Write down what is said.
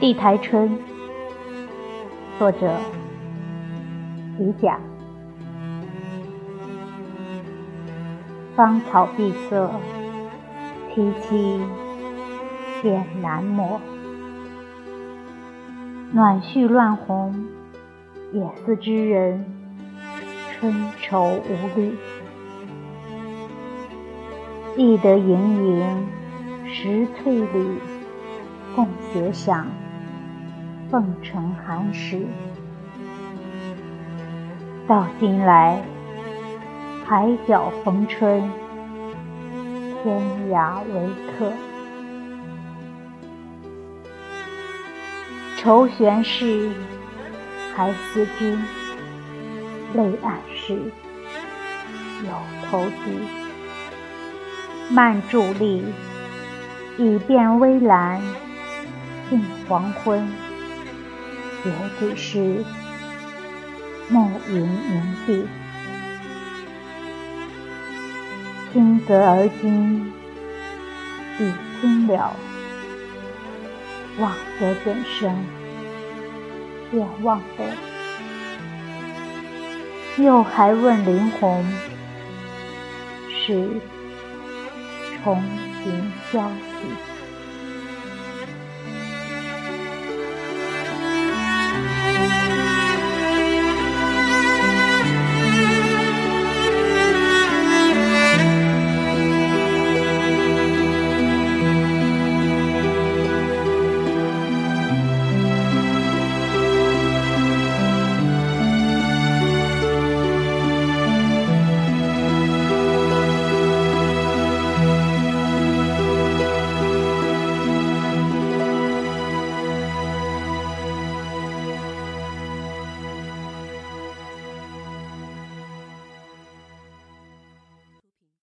《地台春》作者李甲。芳草碧色，萋萋见南陌。暖絮乱红，也似知人春愁无虑。忆得盈盈石翠缕，共携响。凤城寒食，到今来，海角逢春，天涯为客。愁悬事，还思君，泪暗时，有投机。慢伫立，已变微澜，近黄昏。也只是暮云凝碧，听得而今已听了，忘得怎生也忘得？又还问灵魂，是重寻消息。